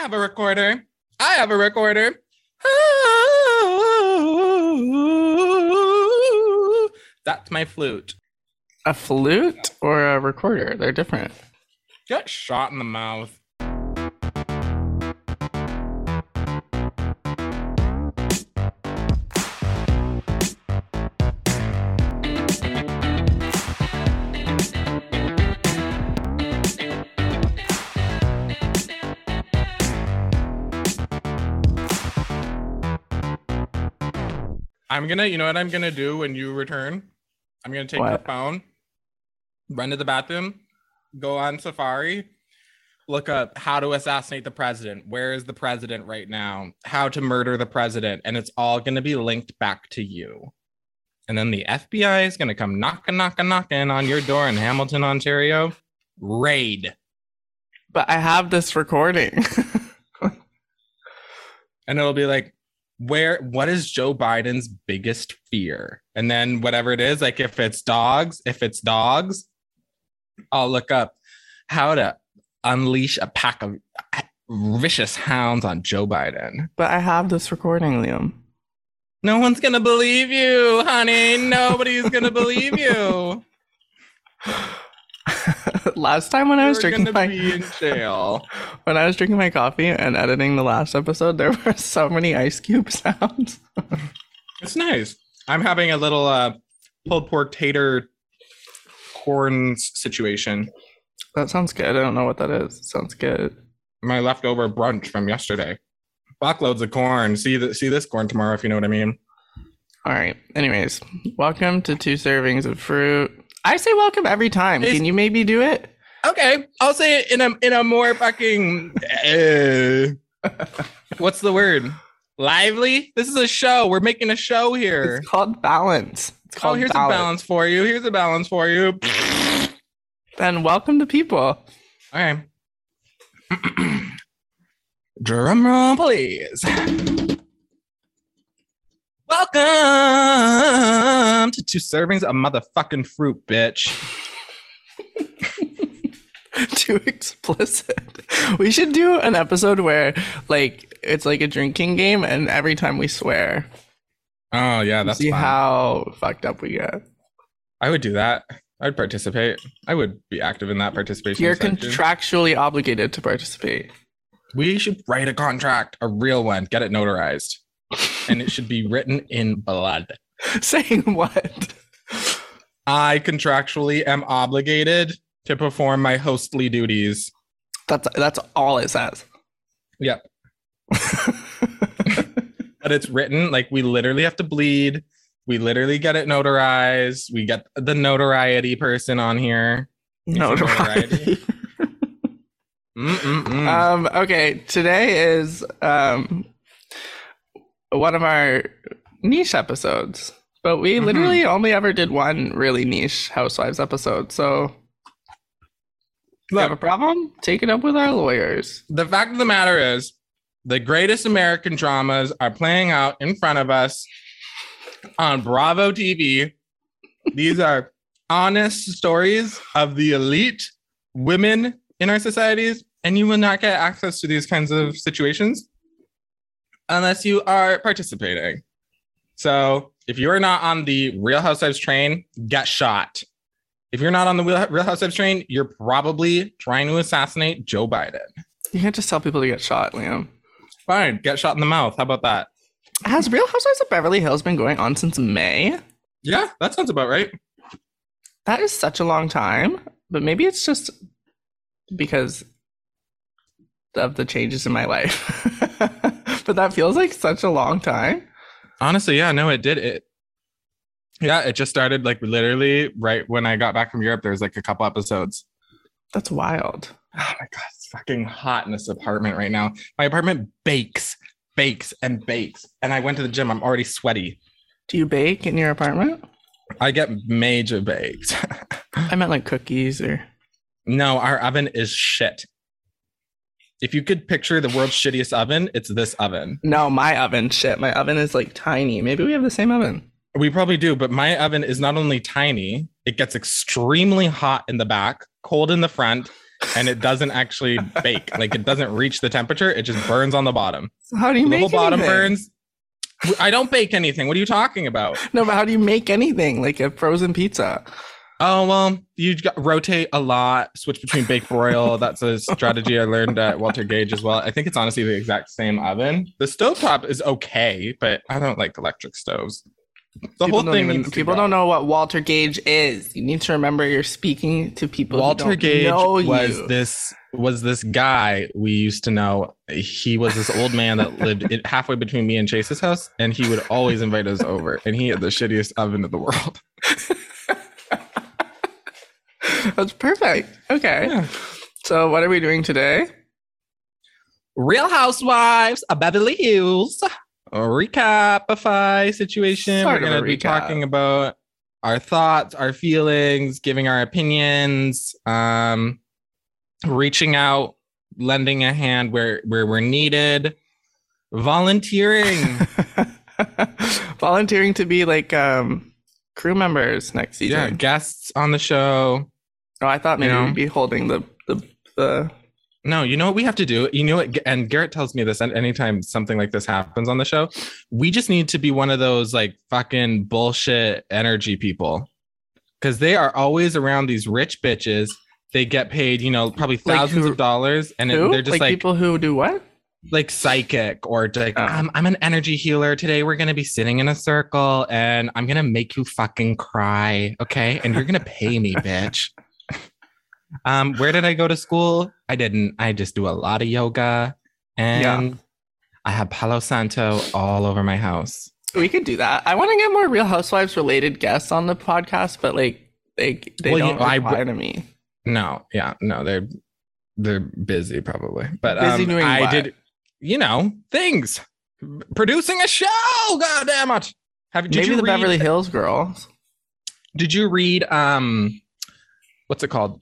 have a recorder. I have a recorder. That's my flute. A flute or a recorder? They're different. Get shot in the mouth. I'm gonna, you know what I'm gonna do when you return? I'm gonna take your phone, run to the bathroom, go on Safari, look up how to assassinate the president. Where is the president right now? How to murder the president, and it's all gonna be linked back to you. And then the FBI is gonna come knocking, knocking, knocking on your door in Hamilton, Ontario. Raid, But I have this recording. and it'll be like, where? What is Joe Biden's biggest fear? And then whatever it is, like if it's dogs, if it's dogs, I'll look up how to unleash a pack of vicious hounds on Joe Biden. but I have this recording, Liam. No one's gonna believe you, honey. Nobody's gonna believe you. last time when I was You're drinking my be in jail. when I was drinking my coffee and editing the last episode, there were so many ice cube sounds. It's nice. I'm having a little uh pulled pork tater corns situation. That sounds good. I don't know what that is. sounds good. My leftover brunch from yesterday. Buckloads of corn. See the see this corn tomorrow if you know what I mean. All right. Anyways, welcome to two servings of fruit. I say welcome every time. Can you maybe do it? Okay, I'll say it in a in a more fucking uh, what's the word? Lively? This is a show. We're making a show here. It's called balance. It's Oh, called here's balance. a balance for you. Here's a balance for you. Then welcome to people. Okay. Drum roll, please. Welcome to two servings of motherfucking fruit, bitch. Too explicit. We should do an episode where like it's like a drinking game and every time we swear. Oh yeah, that's see fun. how fucked up we get. I would do that. I'd participate. I would be active in that participation. You're section. contractually obligated to participate. we should write a contract, a real one, get it notarized, and it should be written in blood. Saying what? I contractually am obligated to perform my hostly duties. That's that's all it says. Yep. But it's written like we literally have to bleed. We literally get it notarized. We get the notoriety person on here. notoriety. Um, okay, today is um one of our niche episodes, but we Mhm. literally only ever did one really niche Housewives episode. So, you have a problem, take it up with our lawyers. the fact of the matter is, the greatest American dramas are playing out in front of us on Bravo TV. These are honest stories of the elite women in our societies, and you will not get access to these kinds of situations unless you are participating. So, if you are not on the Real Housewives train, get shot. If you're not on the Real Real Housewives train, you're probably trying to assassinate Joe Biden. You can't just tell people to get shot, Liam. Fine, get shot in the mouth. How about that? Has Real Housewives of Beverly Hills been going on since May? Yeah, that sounds about right. That is such a long time, but maybe it's just because of the changes in my life. but that feels like such a long time. Honestly, yeah, no, it did it. Yeah, it just started like literally right when I got back from Europe. There was like a couple episodes. That's wild. Oh my god, it's fucking hot in this apartment right now. My apartment bakes, bakes, and bakes. And I went to the gym. I'm already sweaty. Do you bake in your apartment? I get major baked. I meant like cookies or no, our oven is shit. If you could picture the world's shittiest oven, it's this oven. no, my oven. Shit, my oven is like tiny. Maybe we have the same oven. We probably do, but my oven is not only tiny, it gets extremely hot in the back, cold in the front, and it doesn't actually bake. Like it doesn't reach the temperature. It just burns on the bottom. So how do you The make little bottom burns. I don't bake anything. What are you talking about? No, but how do you make anything like a frozen pizza? Oh well, you got, rotate a lot, switch between bake broil. That's a strategy I learned at Walter Gage as well. I think it's honestly the exact same oven. The stovetop is okay, but I don't like electric stoves. The people whole thing even- people don't know what Walter Gage is. You need to remember you're speaking to people. who Walter Gage was you. this was this guy we used to know. He was this old man that lived halfway between me and Chase's house, and he would always invite us over. And he had the shittiest oven in the world. That's perfect. Okay. Yeah. So what are we doing today? Real Housewives of Beverly Hills. A recapify situation. Sort We're going to be recap. talking about our thoughts, our feelings, giving our opinions, um, reaching out, lending a hand where where we're needed, volunteering. Volunteering to be like um crew members next season. yeah, season. guests on the show. Oh, I thought maybe You know? we'd be holding the the the No, you know what we have to do? You know what? And Garrett tells me this and anytime something like this happens on the show, we just need to be one of those like fucking bullshit energy people. Cause they are always around these rich bitches. They get paid, you know, probably Like thousands who- of dollars. And it- they're just like, like, people who do what? like psychic or like, Oh. I'm, I'm an energy healer. Today we're going to be sitting in a circle and I'm going to make you fucking cry. Okay. And you're going to pay me, bitch. Um, where did I go to school? I didn't. I just do a lot of yoga and I have Palo Santo all over my house. We could do that. I want to get more Real Housewives related guests on the podcast, but like they they Well, you- don't I- reply to me. No, yeah, no, they're they're busy probably. But Busy um, doing I what? did, you know, things. Producing a show. God damn it. Have did Maybe you the read, Beverly Hills girls. Did you read um what's it called?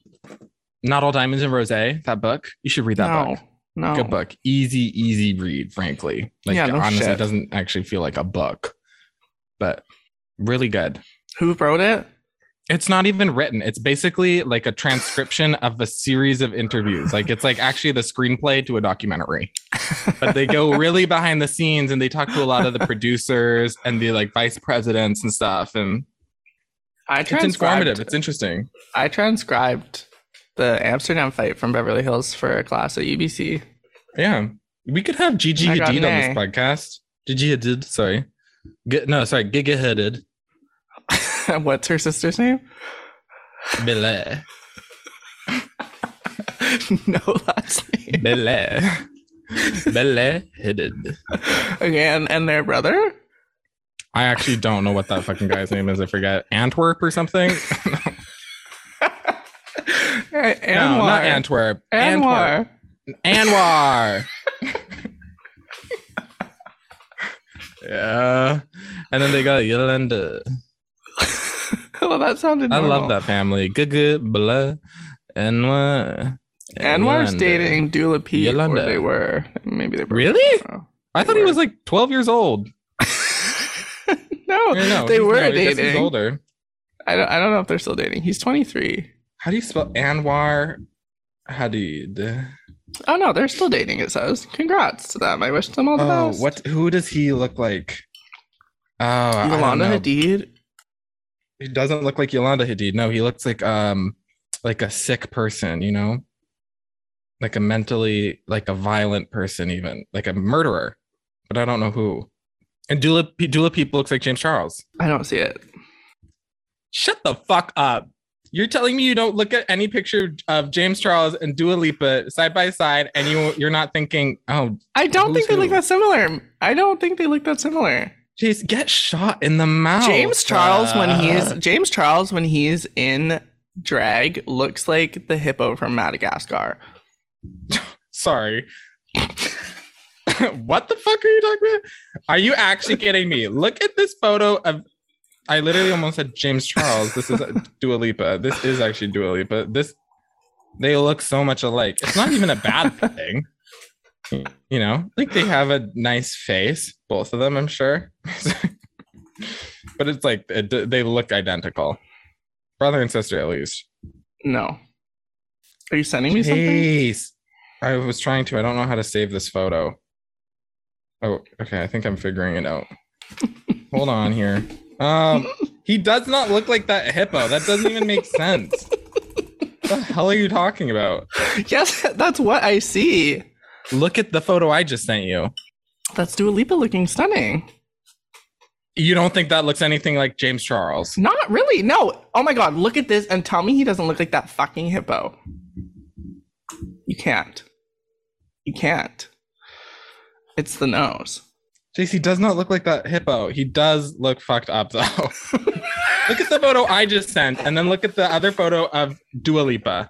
Not all diamonds and rose, that book? You should read that no, book. no. Good book. Easy, easy read, frankly. Like Yeah, no honestly, shit. it doesn't actually feel like a book. But really good. Who wrote it? It's not even written. It's basically like a transcription of a series of interviews. Like it's like actually the screenplay to a documentary. But they go really behind the scenes and they talk to a lot of the producers and the like vice presidents and stuff. And I it's informative. It's interesting. I transcribed the Amsterdam fight from Beverly Hills for a class at UBC. Yeah. We could have Gigi Hadid on this podcast. Gigi Hadid, sorry. G- no, sorry, Giga Hadid. What's her sister's name? Bele. no last name. Bele. Bele Hadid. Okay, and, and their brother? I actually don't know what that fucking guy's name is. I forget. Antwerp or something? Right, no, not Antwerp. Anwar. Anwar. yeah. And then they got Yolanda. well, that sounded I love that family. Gugu, blah, Anwar. Anwar's Yolanda. dating Dula P. Yolanda. they were. Maybe they were. Really? Oh. I thought he was like 12 years old. no, no, they were no, guess He's dating. older. I don't, I don't know if they're still dating. He's 23. How do you spell Anwar Hadid? Oh no, they're still dating. It says. Congrats to them. I wish them all the Oh, best. what? Who does he look like? Oh, Yolanda. Hadid. He doesn't look like Yolanda Hadid. No, he looks like um like a sick person, you know? Like a mentally like a violent person even, like a murderer. But I don't know who. And Dula Dula Peep looks like James Charles. I don't see it. Shut the fuck up. You're telling me you don't look at any picture of James Charles and Dua Lipa side by side and you you're not thinking, "Oh, I don't think they look that similar. I don't think they look that similar. jeez, get shot in the mouth." James Charles when Uh, he's James Charles when he's in drag looks like the hippo from Madagascar. Sorry. what the fuck are you talking about? Are you actually kidding me? Look at this photo of. I literally almost said James Charles. This is Dua Lipa. This is actually Dua Lipa. This. They look so much alike. It's not even a bad thing. You know, like they have a nice face, both of them, I'm sure. but it's like it, they look identical, brother and sister at least. No. Are you sending me something? I was trying to. I don't know how to save this photo. Oh, okay. I think I'm figuring it out. Hold on here. Um, he does not look like that hippo. That doesn't even make sense. What the hell are you talking about? Yes, that's what I see. Look at the photo I just sent you. That's Dua Lipa looking stunning. You don't think that looks anything like James Charles? Not really. No. Oh my god, look at this and tell me he doesn't look like that fucking hippo. You can't. You can't. It's the nose. JC does not look like that hippo. He does look fucked up though. look at the photo I just sent, and then look at the other photo of Dua Lipa.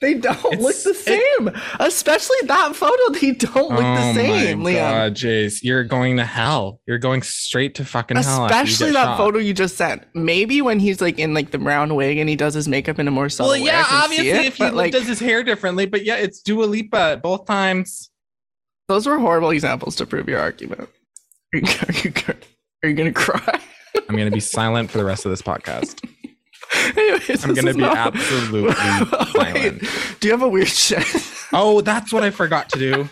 They don't It's- look the it- same. Especially that photo. They don't look the same, Oh my Liam. God, Jace, you're going to hell. You're going straight to fucking hell. Especially that shot. photo you just sent. Maybe when he's like in like the brown wig and he does his makeup in a more subtle way. Well, way. yeah, I can see obviously, it, if he like does his hair differently, but yeah, it's Dua Lipa both times. those were horrible examples to prove your argument. Are you, are you, are you gonna cry? I'm gonna be silent for the rest of this podcast. Anyways, I'm gonna be not- absolutely silent. do you have a weird shit? Oh, that's what I forgot to do.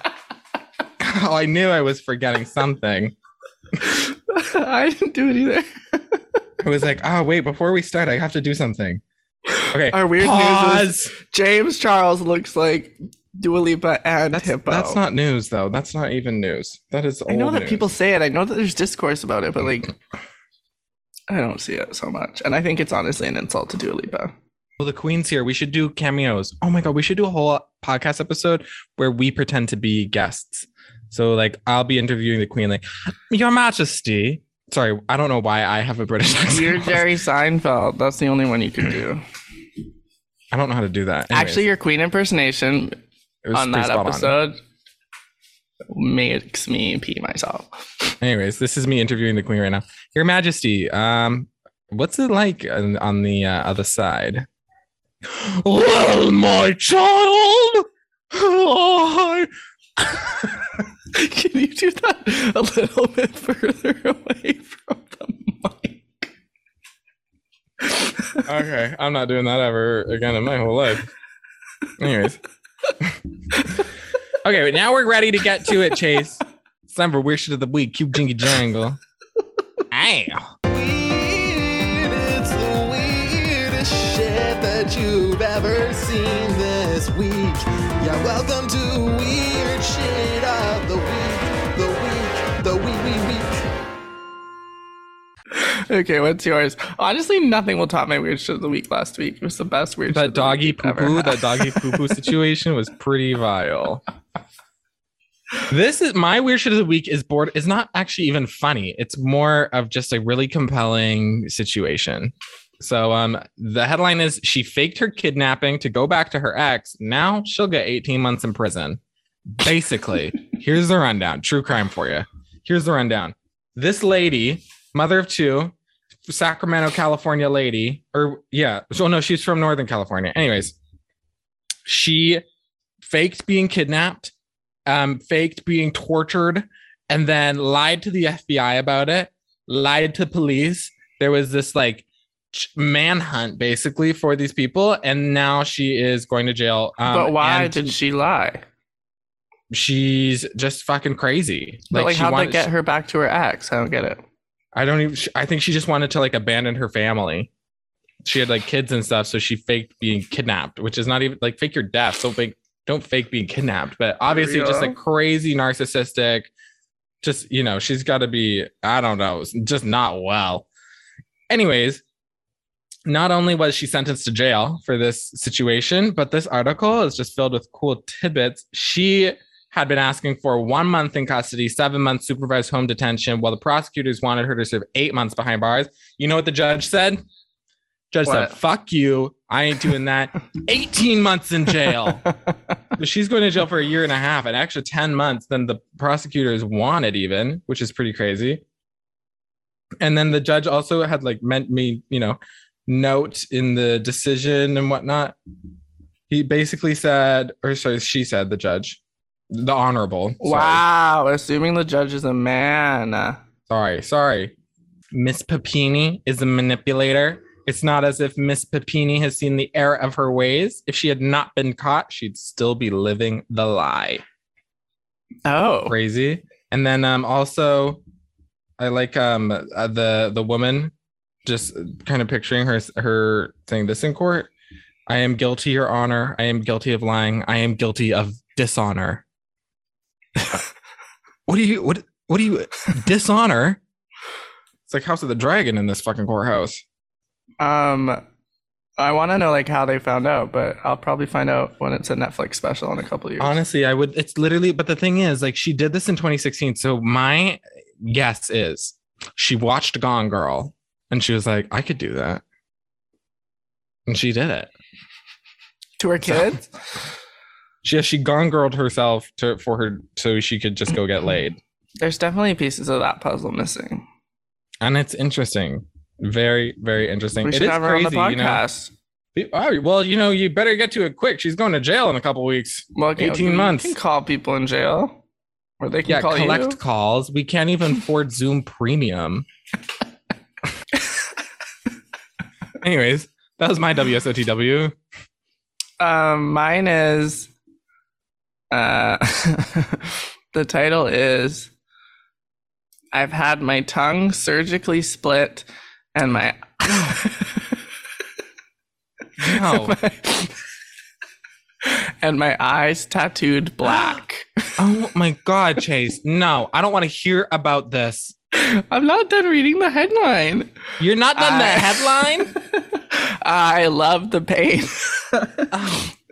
Oh, I knew I was forgetting something. I didn't do it either. I was like, oh wait, before we start, I have to do something. Okay. Our weird news pause. James Charles looks like Dua Lipa and That's, Hippo. that's not news though. That's not even news. That is I know that news. people say it. I know that there's discourse about it, but like, I don't see it so much. And I think it's honestly an insult to Dua Lipa. Well, the queen's here. We should do cameos. Oh my god, we should do a whole podcast episode where we pretend to be guests. So like I'll be interviewing the queen, like, Your Majesty. Sorry, I don't know why I have a British accent. You're Jerry Seinfeld. That's the only one you can do. I don't know how to do that. Anyways, Actually, your queen impersonation on that spot on. episode makes me pee myself. Anyways, this is me interviewing the queen right now. Your Majesty, um, what's it like on, on the uh, other side? Well, my child, I Can you do that a little bit further away from the mic? okay, I'm not doing that ever again in my whole life. Anyways. Okay, but now we're ready to get to it, Chase. It's time for Weird Shit of the Week. Cube Jingy Jangle. Ow. It's the weirdest shit that you've ever seen this week. Yeah, welcome to Weird Shit of the Week. The week, the week, week, week. Okay, what's yours? Honestly, nothing will top my weird shit of the week last week. It was the best weird shit That of doggy poo poo, that doggy poo poo situation was pretty vile. This is my weird shit of the week is bored is not actually even funny. It's more of just a really compelling situation. So um the headline is she faked her kidnapping to go back to her ex. Now she'll get 18 months in prison. Basically, here's the rundown. True crime for you. Here's the rundown. This lady, mother of two, Sacramento, California lady, or yeah, so no, she's from Northern California. Anyways, she faked being kidnapped, um, faked being tortured, and then lied to the FBI about it, lied to police. There was this like manhunt basically for these people, and now she is going to jail. Um, but why did she lie? she's just fucking crazy? But like, she how'd wanted- get her back to her ex? I don't get it. I don't even. I think she just wanted to like abandon her family. She had like kids and stuff, so she faked being kidnapped, which is not even like fake your death. Don't fake, don't fake being kidnapped. But obviously, just like crazy narcissistic. Just you know, she's got to be. I don't know, just not well. Anyways, not only was she sentenced to jail for this situation, but this article is just filled with cool tidbits. She had been asking for one month in custody, seven months supervised home detention, while the prosecutors wanted her to serve eight months behind bars. You know what the judge said? Judge What? said, fuck you. I ain't doing that. 18 months in jail. But she's going to jail for a year and a half, an extra 10 months than the prosecutors wanted, even, which is pretty crazy. And then the judge also had like meant me, you know, note in the decision and whatnot. He basically said, or sorry, she said, the judge, the honorable. sorry. wow, assuming the judge is a man. Sorry, sorry. Miss Papini is a manipulator It's not as if Miss Papini has seen the error of her ways. If she had not been caught, she'd still be living the lie. Oh, Crazy. And then um also I like um uh, the the woman just kind of picturing her her saying this in court. I am guilty, your honor. I am guilty of lying. I am guilty of dishonor. What do you what what do you dishonor? It's like House of the Dragon in this fucking courthouse. um, I want to know like how they found out, but I'll probably find out when it's a Netflix special in a couple years. Honestly, I would. It's literally, but the thing is, like, she did this in 2016. So my guess is she watched Gone Girl and she was like, I could do that. And she did it. to her kids. She she Gone Girled herself to for her so she could just go get laid. There's definitely pieces of that puzzle missing. And it's interesting. Very, very interesting. We It should is have her on the crazy, you know. podcast. Well, you know, you better get to it quick. She's going to jail in a couple weeks. Well, 18 you months. can call people in jail, or they can Yeah, call collect you. calls. We can't even afford Zoom Premium. Anyways, that was my WSOTW. Um, mine is. Uh, the title is. I've had my tongue surgically split, and my. No. and my eyes tattooed black. Oh my God, Chase. No, I don't want to hear about this. I'm not done reading the headline. You're not done the headline? I love the pain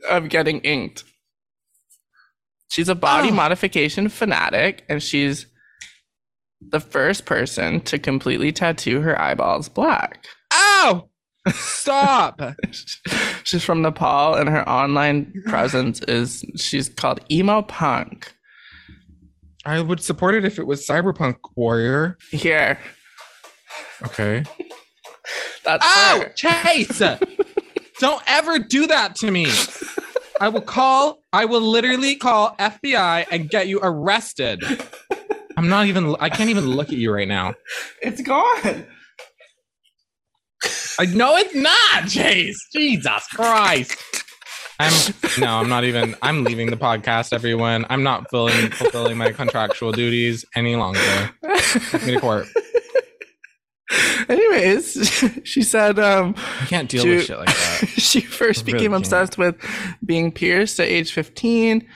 of getting inked. She's a body Oh. modification fanatic, and she's the first person to completely tattoo her eyeballs black. ow! Stop. she's from Nepal, and her online presence is she's called emo punk. I would support it if it was Cyberpunk Warrior. Here, Okay. that's Ow! her. Chase! don't ever do that to me. I will call, I will literally call FBI and get you arrested. I'm not even, I can't even look at you right now. It's gone. I know it's not, Chase. Jesus Christ. I'm no, I'm not even. I'm leaving the podcast, everyone. I'm not fulfilling fulfilling my contractual duties any longer. Take me to court. Anyways, she said um I can't deal Shoot. with shit like that. she first really became can't. obsessed with being pierced at age 15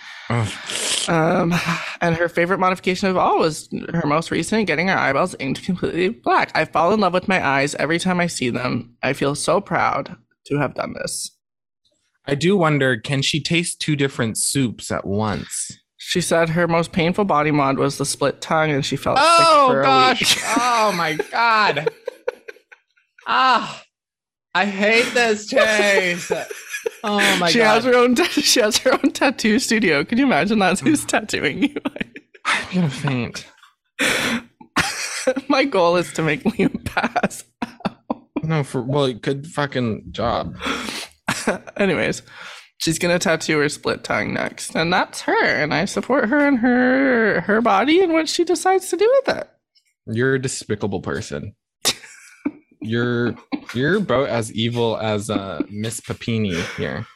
um, and her favorite modification of all was her most recent getting her eyeballs inked completely black i fall in love with my eyes every time i see them i feel so proud to have done this I do wonder, can she taste two different soups at once? She said her most painful body mod was the split tongue and she felt sick Oh for a week. Oh my god! Ah, I hate this Chase. Oh my she god! has her own ta- she has her own tattoo studio can you imagine that's who's tattooing you I'm gonna faint. my goal is to make liam pass Out. No, for well, good fucking job. Anyways, she's gonna tattoo her split tongue next, and that's her. And I support her and her her body and what she decides to do with it. You're a despicable person. You're you're about as evil as uh, Miss Papini here.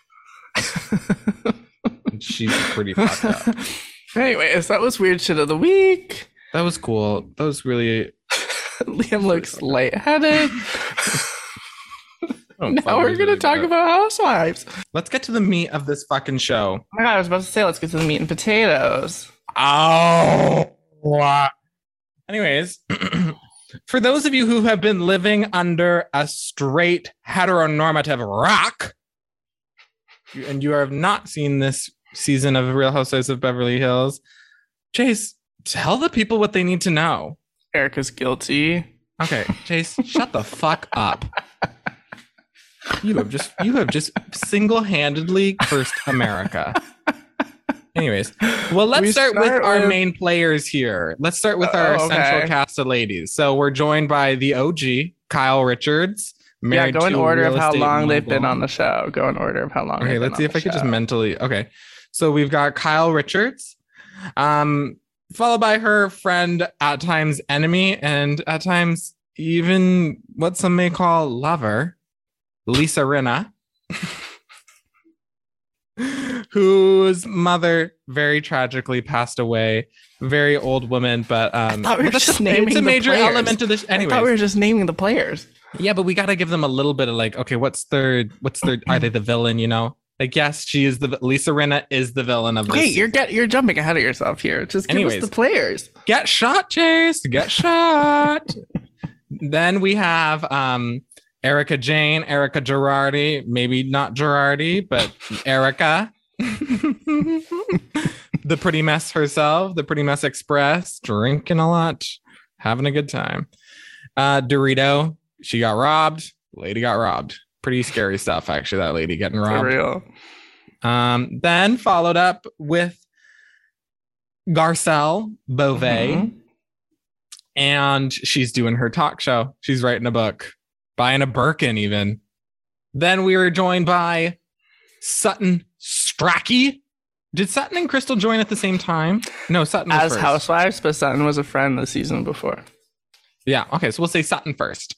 She's pretty fucked up. Anyways, that was weird shit of the week. That was cool. That was really. Liam looks lightheaded. oh, now we're gonna talk bad. about housewives. Let's get to the meat of this fucking show. Oh my god, I was about to say let's get to the meat and potatoes. Oh. Uh, anyways, for those of you who have been living under a straight heteronormative rock, and you have not seen this season of Real Housewives of Beverly Hills, Chase, tell the people what they need to know. Erika's guilty. Okay, Chase, shut the fuck up. You have just you have just single-handedly cursed America. Anyways, well, let's We start, with start our main players here. Let's start with our Oh, okay. central cast of ladies. So we're joined by the OG, Kyle Richards. Yeah, go in order of how long they've been on the show. Go in order of how long. Okay, let's see if I the could just mentally. Okay, so we've got Kyle Richards, um, followed by her friend, at times enemy, and at times even what some may call lover, Lisa Rinna, whose mother very tragically passed away. Very old woman, but um, thought we were that's just a- naming it's a major players. element of this. I thought we were just naming the players. yeah, but we got to give them a little bit of like, okay, what's their, what's their, are they the villain? You know, like yes, she is the Lisa Rinna is the villain of this. Wait, you're get you're jumping ahead of yourself here. Just give Anyways. us the players. get shot, Chase, get shot. then we have um Erika Jayne, Erika Girardi, maybe not Girardi, but Erika. the pretty mess herself, the pretty mess express, drinking a lot, having a good time. Uh Dorito, she got robbed. Lady got robbed. Pretty scary stuff, actually, that lady getting For robbed. real. Um, then followed up with Garcelle Beauvais, Mhm. and she's doing her talk show. She's writing a book, buying a Birkin, even. Then we were joined by Sutton Stracke. Did Sutton and Crystal join at the same time? No, Sutton was As first. housewives, but Sutton was a friend the season before. Yeah. Okay. So we'll say Sutton first.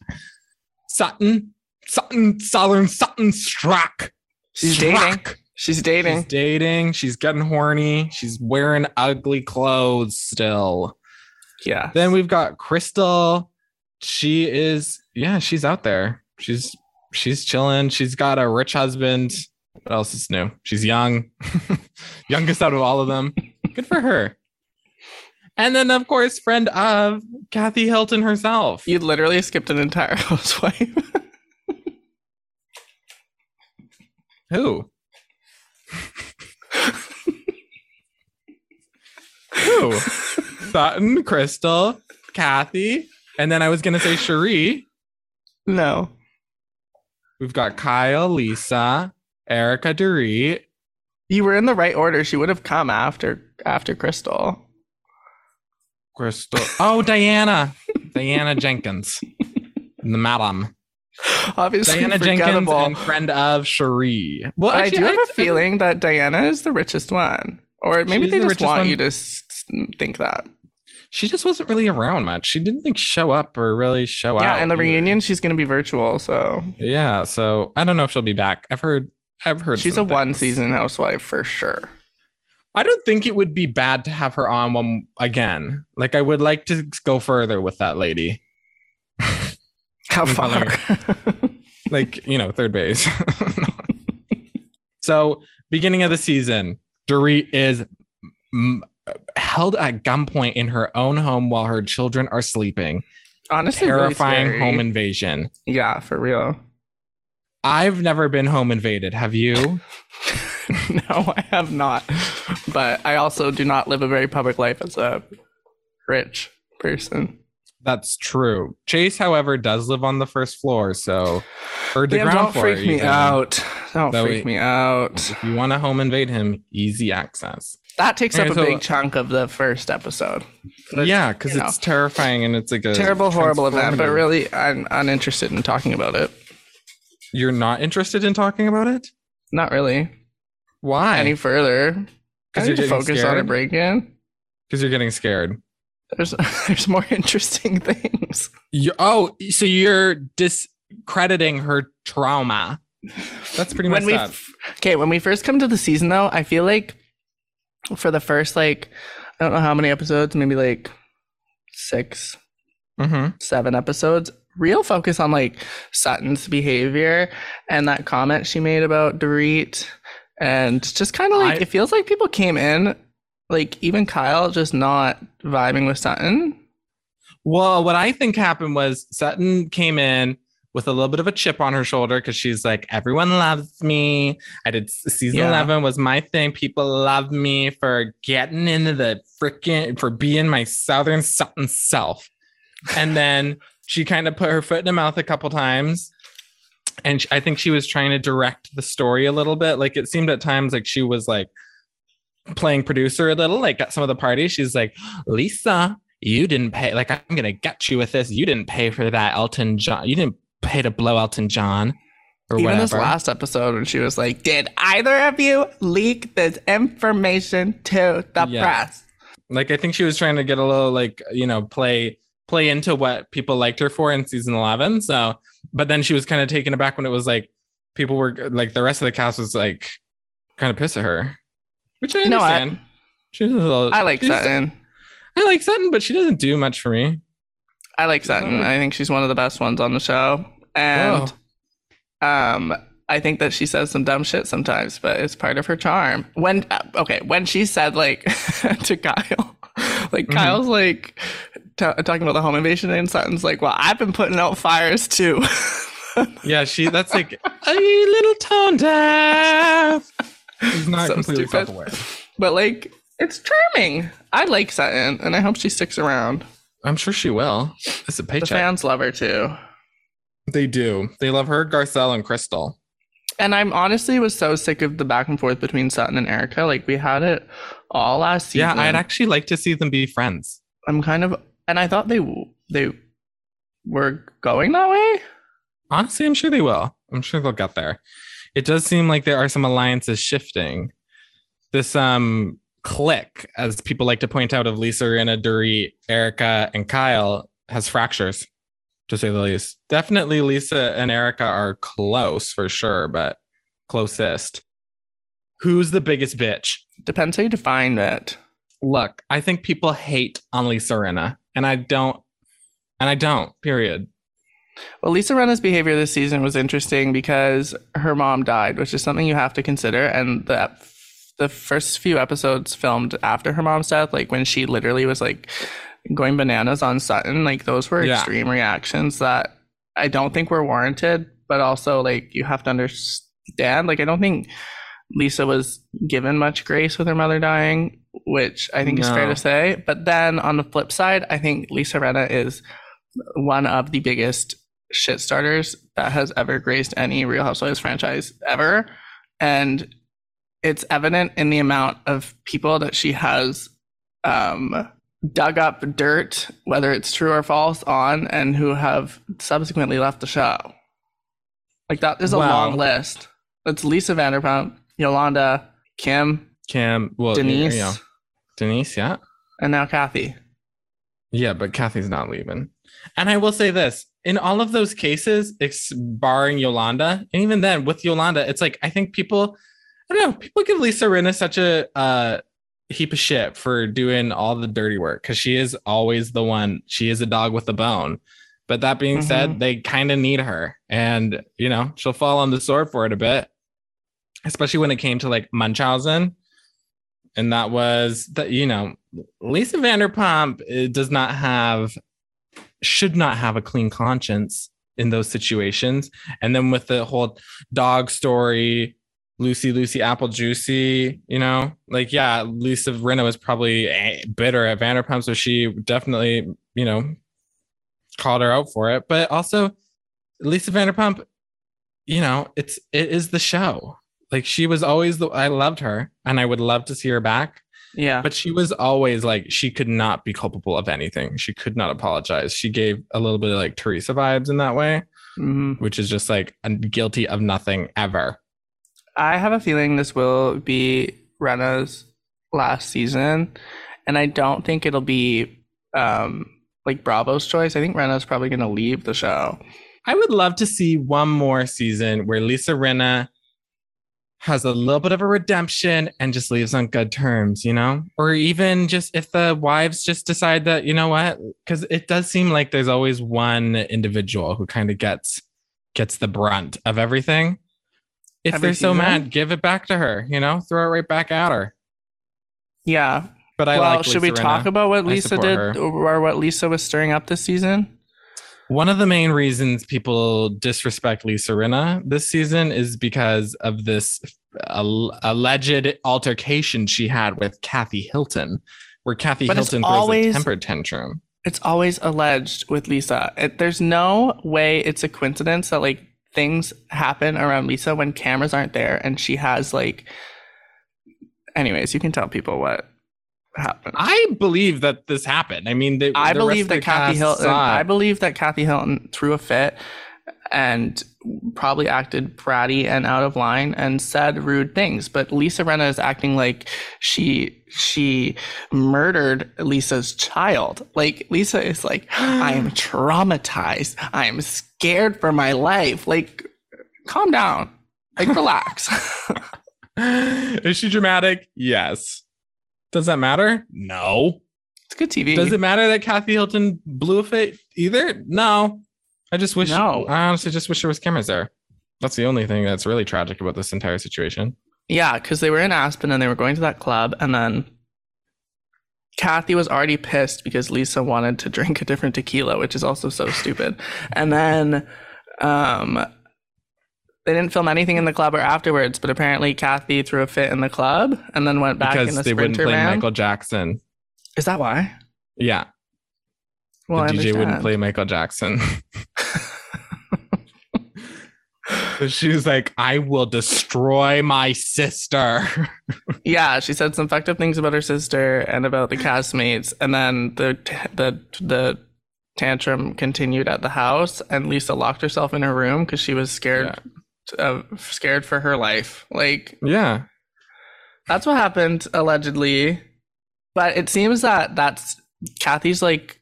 Sutton, Sutton, Southern Sutton Stracke. She's dating. She's dating. She's dating. She's getting horny. She's wearing ugly clothes still. yeah. Then we've got Crystal. She is, yeah, she's out there. She's she's chilling. She's got a rich husband. What else is new? She's young, youngest out of all of them. Good for her. And then, of course, friend of Kathy Hilton herself. You literally skipped an entire housewife. Who? Who? Sutton, Crystal, Kathy, and then I was gonna say Sheree. No. We've got Kyle, Lisa, Erika Dorit. You were in the right order. She would have come after after Crystal. Crystal. Oh, Diana. Diana Jenkins. The madam. Obviously, Diana Jenkins and friend of Sheree. Well, actually, I do have I- a feeling that Diana is the richest one, or maybe they the just want one. you to think that. She just wasn't really around much. She didn't like show up or really show out. yeah, and the either. reunion, she's going to be virtual, so Yeah, so I don't know if she'll be back. I've heard I've heard she's a some one season housewife for sure. I don't think it would be bad to have her on one again. Like I would like to go further with that lady. How far? Like, you know, third base. so, beginning of the season, Dorit is mm, held at gunpoint in her own home while her children are sleeping. Honestly, Terrifying scary. home invasion. yeah, for real. I've never been home invaded. Have you? no, I have not. But I also do not live a very public life as a rich person. That's true. Chase, however, does live on the first floor, so or the Damn, ground don't floor. freak me even. out. Don't So freak me out. If you want to home invade him, easy access. That takes Okay, up a so- big chunk of the first episode. But, yeah, because you know. it's terrifying and it's like a Terrible, horrible event, but really, I'm uninterested in talking about it. You're not interested in talking about it? Not really. Why? Any further. Because you're to focus on a break in. Because you're getting scared. There's there's more interesting things. You, oh, so you're discrediting her trauma. That's pretty much when we that. okay when we first come to the season though i feel like for the first like i don't know how many episodes maybe like six hmm seven episodes. Real focus on like sutton's behavior and that comment she made about dorit. And just kind of like I- it feels like people came in like even kyle just not vibing with sutton. Well, what I think happened was Sutton came in with a little bit of a chip on her shoulder because she's like, everyone loves me. I did season Yeah. 11 was my thing. People love me for getting into the freaking, for being my Southern Sutton self. And then she kind of put her foot in the mouth a couple times. And sh- I think she was trying to direct the story a little bit. Like it seemed at times like she was like playing producer a little, like at some of the parties. She's like, Lisa, you didn't pay. Like, I'm going to get you with this. You didn't pay for that Elton John. You didn't pay a blowout Elton John or even whatever. this last episode when she was like did either of you leak this information to the Yeah. press like, I think she was trying to get a little, like, you know, play play into what people liked her for in season 11. So, but then she was kind of taken aback when it was like, people were like the rest of the cast was like kind of pissed at her, which I No, I- understand. She's a little, I like Sutton. I like Sutton, but she doesn't do much for me. I like Sutton. I think she's one of the best ones on the show. And um I think that she says some dumb shit sometimes, but it's part of her charm. When uh, okay, when she said like to Kyle, like Mhm. Kyle's like t- talking about the home invasion, and Sutton's like, "Well, I've been putting out fires too." Yeah, she. That's like a little tone deaf. She's not So completely self-aware. but like, it's charming. I like Sutton, and I hope she sticks around. I'm sure she will. It's a paycheck. The fans love her too. They do. They love her, Garcelle, and Crystal. And I'm honestly was so sick of the back and forth between Sutton and Erika. Like we had it all last season. Yeah. I'd actually like to see them be friends. I'm kind of, and I thought they they were going that way. Honestly, I'm sure they will. I'm sure they'll get there. It does seem like there are some alliances shifting. This um clique, as people like to point out, of Lisa, Rinna, Dorit, Erika, and Kyle has fractures, to say the least. Definitely Lisa and Erika are close for sure, but closest. Who's the biggest bitch? Depends how you define it. Look, I think people hate on Lisa Rinna, and I don't, and I don't, period. Well, Lisa Rinna's behavior this season was interesting because her mom died, which is something you have to consider. And the the first few episodes filmed after her mom's death, like when she literally was like going bananas on Sutton, like those were Yeah. extreme reactions that I don't think were warranted. But also, like you have to understand, like I don't think Lisa was given much grace with her mother dying, which I think is fair to say. But then on the flip side, I think Lisa Rinna is one of the biggest shit starters that has ever graced any Real Housewives franchise ever. And it's evident in the amount of people that she has um, dug up dirt, whether it's true or false, on and who have subsequently left the show. Like that is a Wow. long list. It's Lisa Vanderpump, Yolanda, Kim, Kim, well, Denise, you know, Denise, yeah. and now Kathy. Yeah, but Kathy's not leaving. And I will say this in all of those cases, ex- barring Yolanda, and even then with Yolanda, it's like I think people, I don't know, people give Lisa Rinna such a uh, heap of shit for doing all the dirty work because she is always the one, she is a dog with a bone. But that being said, they kind of need her, and you know, she'll fall on the sword for it a bit, especially when it came to like Munchausen. And that was that, you know, Lisa Vanderpump uh, does not have, should not have a clean conscience in those situations. And then with the whole dog story, Lucy, Lucy, Apple Juicy, you know, like, yeah, Lisa Rinna was probably bitter at Vanderpump. So she definitely, you know, called her out for it. But also, Lisa Vanderpump, you know, it's, it is the show. Like she was always the, I loved her and I would love to see her back Yeah. but she was always like she could not be culpable of anything she could not apologize she gave a little bit of like teresa vibes in that way Mhm. which is just like I'm guilty of nothing ever I have a feeling this will be Rinna's last season, and I don't think it'll be um, like Bravo's choice. I think Rinna's probably going to leave the show. i would love to see one more season where lisa Rinna has a little bit of a redemption and just leaves on good terms you know or even just if the wives just decide that you know what because it does seem like there's always one individual who kind of gets gets the brunt of everything if Every they're so mad give it back to her you know throw it right back at her Yeah. but i well, like should we talk about what Lisa did her. or what Lisa was stirring up this season? One of the main reasons people disrespect Lisa Rinna this season is because of this al- alleged altercation she had with Kathy Hilton, where Kathy But Hilton throws always- a temper tantrum. It's always alleged with Lisa. It, there's no way it's a coincidence that like things happen around Lisa when cameras aren't there and she has like. Anyways, you can tell people what happened. I believe that this happened. I mean, the, I the believe that Kathy Hilton. saw. I believe that Kathy Hilton threw a fit and probably acted bratty and out of line and said rude things. But Lisa Rinna is acting like she she murdered Lisa's child. Like Lisa is like, I am traumatized. I am scared for my life. Like, calm down. Like, relax. Is she dramatic? Yes. Does that matter? No. it's good TV. Does it matter that Kathy Hilton blew a fit either? No. I just wish. No. I honestly just wish there was cameras there. That's the only thing that's really tragic about this entire situation. Yeah, because they were in Aspen and they were going to that club, and then Kathy was already pissed because Lisa wanted to drink a different tequila, which is also so stupid. And then um, they didn't film anything in the club or afterwards, but apparently Kathy threw a fit in the club and then went back in because the they wouldn't play van. Michael Jackson. Is that why? Yeah. Well, I the DJ wouldn't play Michael Jackson. she was like, I will destroy my sister. Yeah, she said some fucked up things about her sister and about the castmates, and then the the the tantrum continued at the house, and Lisa locked herself in her room because she was scared, uh, scared for her life. Like yeah. that's what happened allegedly, but it seems that that's Kathy's like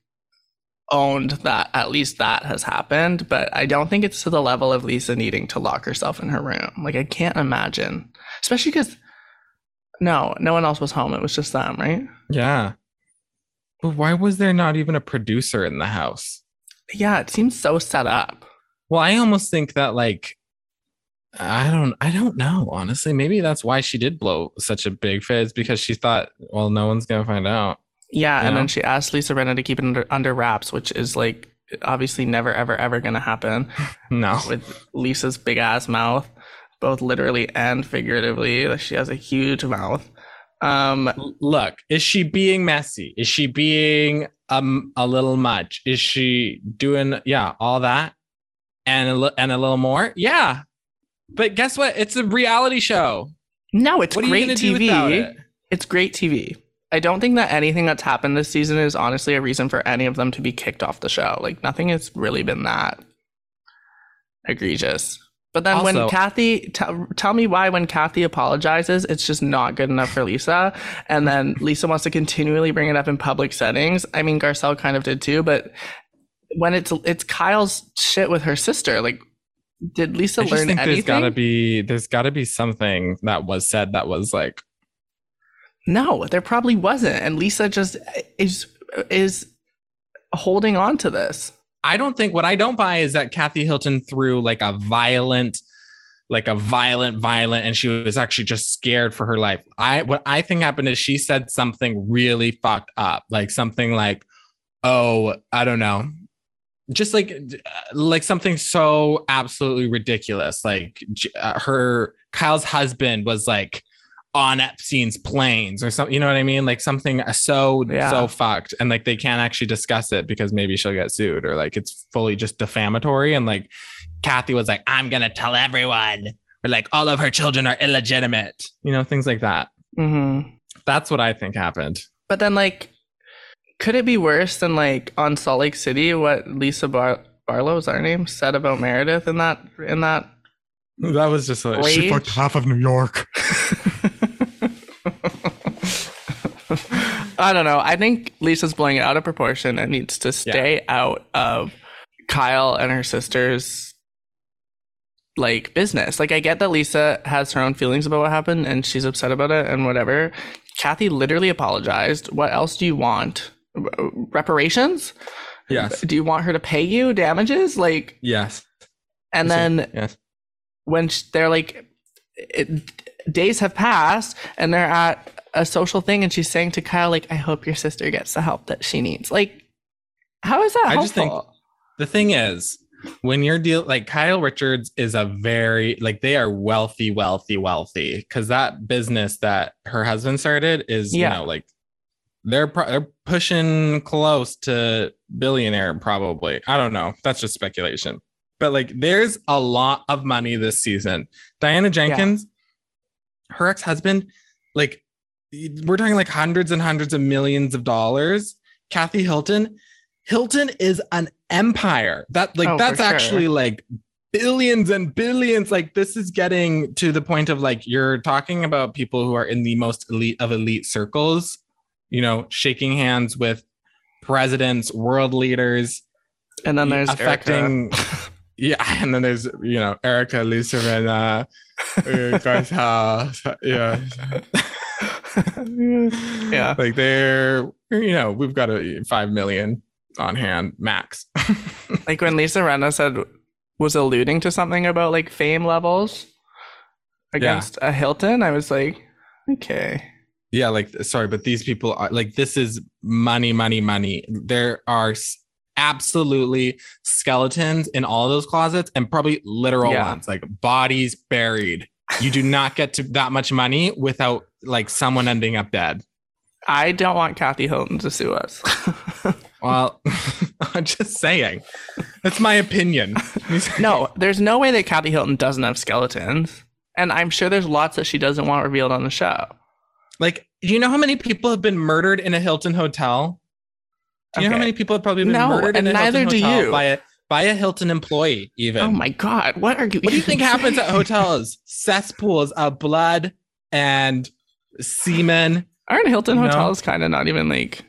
owned that at least that has happened, but I don't think it's to the level of Lisa needing to lock herself in her room. Like I can't imagine, especially because no, no one else was home. It was just them, right? Yeah. But why was there not even a producer in the house? Yeah, it seems so set up. Well, I almost think that like I don't I don't know, honestly. Maybe that's why she did blow such a big fizz because she thought, well, no one's gonna find out. Yeah, and know? then she asked Lisa Rinna to keep it under, under wraps, which is like obviously never, ever, ever going to happen No. with Lisa's big ass mouth, both literally and figuratively. Like, She has a huge mouth. Um, Look, is she being messy? Is she being um a little much? Is she doing yeah, all that and a li- and a little more? Yeah. But guess what? It's a reality show. no, it's What great gonna TV. it? It's great TV. I don't think that anything that's happened this season is honestly a reason for any of them to be kicked off the show. Like nothing has really been that egregious. But then when Kathy, t- tell me why when Kathy apologizes, it's just not good enough for Lisa. And then Lisa wants to continually bring it up in public settings. I mean, Garcelle kind of did too, but when it's it's Kyle's shit with her sister, like, did Lisa I learn think anything? there's gotta be there's gotta be something that was said that was like No, there probably wasn't. And Lisa just is is holding on to this. I don't think what I don't buy is that Kathy Hilton threw like a violent, like a violent, violent, and she was actually just scared for her life. I what I think happened is she said something really fucked up, like something like, "Oh, I don't know." Just like like something so absolutely ridiculous. Like uh, her Kyle's husband was like on Epstein's planes or something. You know what I mean? Like something so Yeah. so fucked, and like they can't actually discuss it because maybe she'll get sued or like it's fully just defamatory. And like Kathy was like, "I'm gonna tell everyone," or like all of her children are illegitimate. You know, things like that. hmm That's what I think happened. But then, like, could it be worse than like on Salt Lake City what Lisa Bar- Barlow is that her name said about Meredith in that in that? That was just like she fucked half of New York. I don't know. I think Lisa's blowing it out of proportion and needs to stay out of Kyle and her sister's like business. Like I get that Lisa has her own feelings about what happened and she's upset about it and whatever. Kathy literally apologized. What else do you want? R- Reparations? Yes. Do you want her to pay you damages? Like Yes. and then yes. when they're like it, days have passed and they're at a social thing and she's saying to Kyle like I hope your sister gets the help that she needs. Like how is that I helpful? just think- the thing is when you're deal like Kyle Richards is a very like they are wealthy, wealthy, wealthy because that business that her husband started is Yeah. you know like they're pro- they're pushing close to billionaire probably. I don't know. That's just speculation. But like there's a lot of money this season. Diana Jenkins, her ex-husband, like we're talking like hundreds and hundreds of millions of dollars. Kathy Hilton, Hilton is an empire. That like Oh, that's sure. actually like billions and billions. Like this is getting to the point of like you're talking about people who are in the most elite of elite circles, you know, shaking hands with presidents, world leaders, and then there's affecting Erika. yeah, and then there's you know Erika, Lisa Rinna, Your guy's house. Yeah. yeah. Like they're, you know, we've got a five million on hand max. Like when Lisa Rinna said was alluding to something about like fame levels against a Hilton, I was like, okay. yeah, like sorry, but these people are like this is money, money, money. There are s- absolutely skeletons in all those closets and probably literal Yeah. ones, like bodies buried. You do not get to that much money without like someone ending up dead. I don't want Kathy Hilton to sue us. Well, I'm just saying. That's my opinion. no, there's no way that Kathy Hilton doesn't have skeletons. And I'm sure there's lots that she doesn't want revealed on the show. Like, do you know how many people have been murdered in a Hilton hotel? Do you know how many people have probably been No, murdered in a Hilton neither do hotel you. by a by a Hilton employee? Even. Oh my god, what are you What do you think happens at hotels? Cesspools of blood and semen. Aren't Hilton No. hotels kind of not even like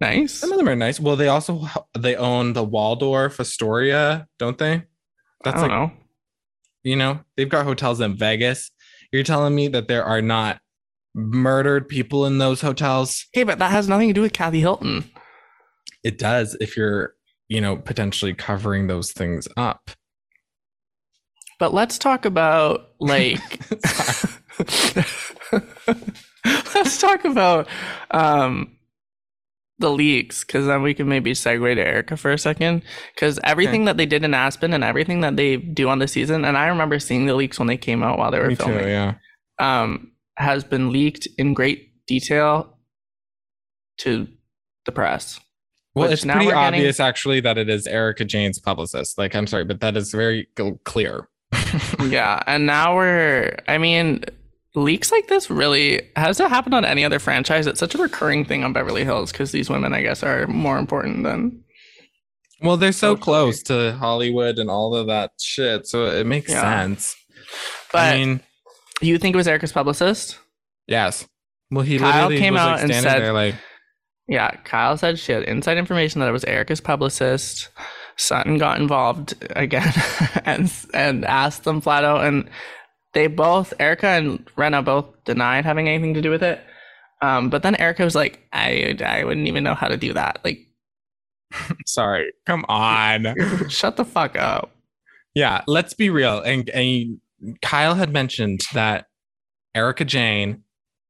nice? Some of them are nice. Well, they also they own the Waldorf Astoria, don't they? I That's don't like know. you know they've got hotels in Vegas. You're telling me that there are not murdered people in those hotels? Okay, but that has nothing to do with Kathy Hilton. It does if you're you know potentially covering those things up. But let's talk about like let's talk about um the leaks because then we can maybe segue to Erika for a second because everything that they did in Aspen and everything that they do on the season and I remember seeing the leaks when they came out while they were Me too. filming Yeah. um has been leaked in great detail to the press. Well, it's pretty we're getting- obvious actually that it is Erika Jayne's publicist. Like, I'm sorry, but that is very clear. yeah, and now we're I mean leaks like this really has it happened on any other franchise? It's such a recurring thing on Beverly Hills because these women I guess are more important than Well, they're so Totally. close to Hollywood and all of that shit, so it makes Yeah. sense. but I mean, you think it was Erika's publicist? yes. Well, he Kyle literally came was out like and said- there like, Yeah, Kyle said she had inside information that it was Erika's publicist. Sutton got involved again and and asked them flat out, and they both Erika and Rinna both denied having anything to do with it. Um, but then Erika was like, "I I wouldn't even know how to do that. Like, sorry, come on. shut the fuck up." yeah, let's be real. And, and Kyle had mentioned that Erika Jayne,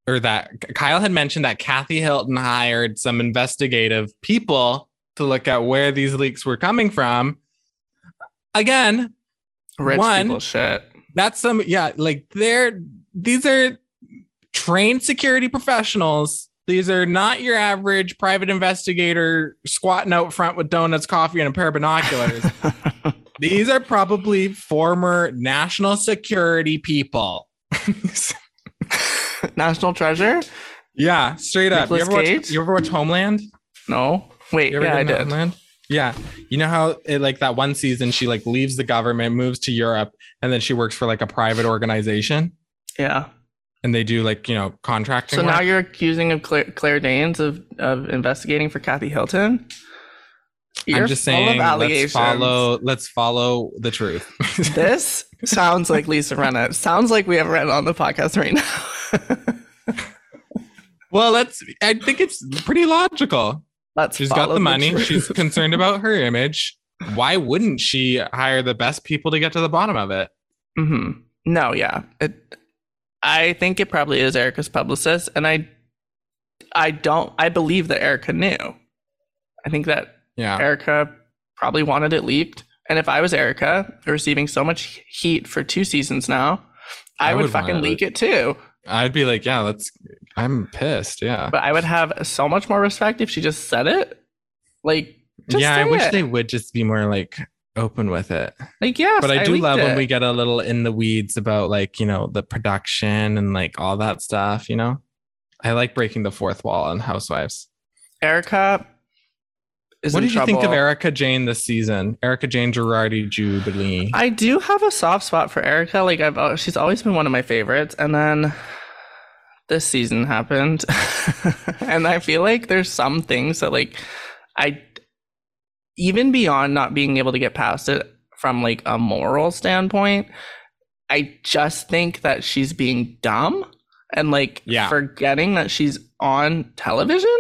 or that Kyle had mentioned that Kathy Hilton hired some investigative people to look at where these leaks were coming from. Again, Rich One- people shit. That's some yeah like they're these are trained security professionals. These are not your average private investigator squatting out front with donuts coffee and a pair of binoculars. These are probably former national security people. National Treasure? yeah straight up. You ever, watch, you ever watch homeland? No. Wait, you ever yeah, I did. homeland yeah you know how it, like that one season she like leaves the government moves to europe and then she works for like a private organization Yeah. and they do like you know contracting So now you're accusing of Claire, Claire Danes of, of investigating for Kathy Hilton? You're I'm just saying, let's follow. Let's follow the truth. This sounds like Lisa Rinna. Sounds like we have Rinna on the podcast right now. well, let's. I think it's pretty logical. Let's She's got follow the money. truth. She's concerned about her image. Why wouldn't she hire the best people to get to the bottom of it? hmm No, yeah. It, I think it probably is Erika's publicist, and I, I don't. I believe that Erika knew. I think that Yeah. Erika probably wanted it leaked, and if I was Erika, receiving so much heat for two seasons now, I, I would, would fucking want it. leak it too. I'd be like, yeah, let's. I'm pissed. Yeah. But I would have so much more respect if she just said it. Like, just yeah. I say wish it. they would just be more like open with it. like yeah. But I do leaked love when we get a little in the weeds about like you know the production and like all that stuff. You know, I like breaking the fourth wall on Housewives. Erika is what did you think of. Erika Jayne this season? Erika Jayne Girardi Jubilee. I do have a soft spot for Erika. Like I've, she's always been one of my favorites, and then this season happened, and I feel like there's some things that like I, even beyond not being able to get past it from like a moral standpoint, I just think that she's being dumb and like Yeah. forgetting that she's on television.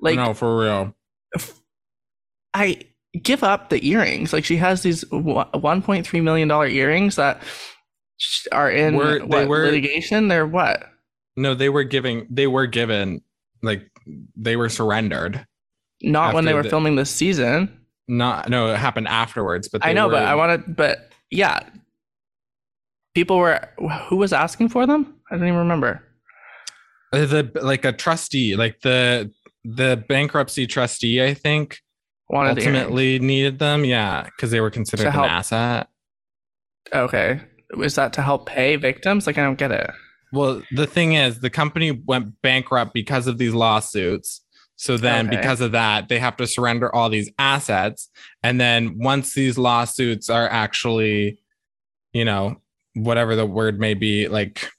Like no, for real. I give up the earrings. Like she has these 1.3 million dollar earrings that are in Were- they were- litigation. They're what? No, they were giving. They were given. Like they were surrendered. Not when they were the- filming this season. Not. No, it happened afterwards. But I know, were- but I want to. But yeah, people were. Who was asking for them? I don't even remember. Uh, the like a trustee, like the the bankruptcy trustee, I think Wanted ultimately needed them. Yeah, because they were considered an asset. Okay, was that to help pay victims? Like I don't get it. Well, the thing is, the company went bankrupt because of these lawsuits. So then, Okay. because of that, they have to surrender all these assets. And then, once these lawsuits are actually, you know, whatever the word may be, like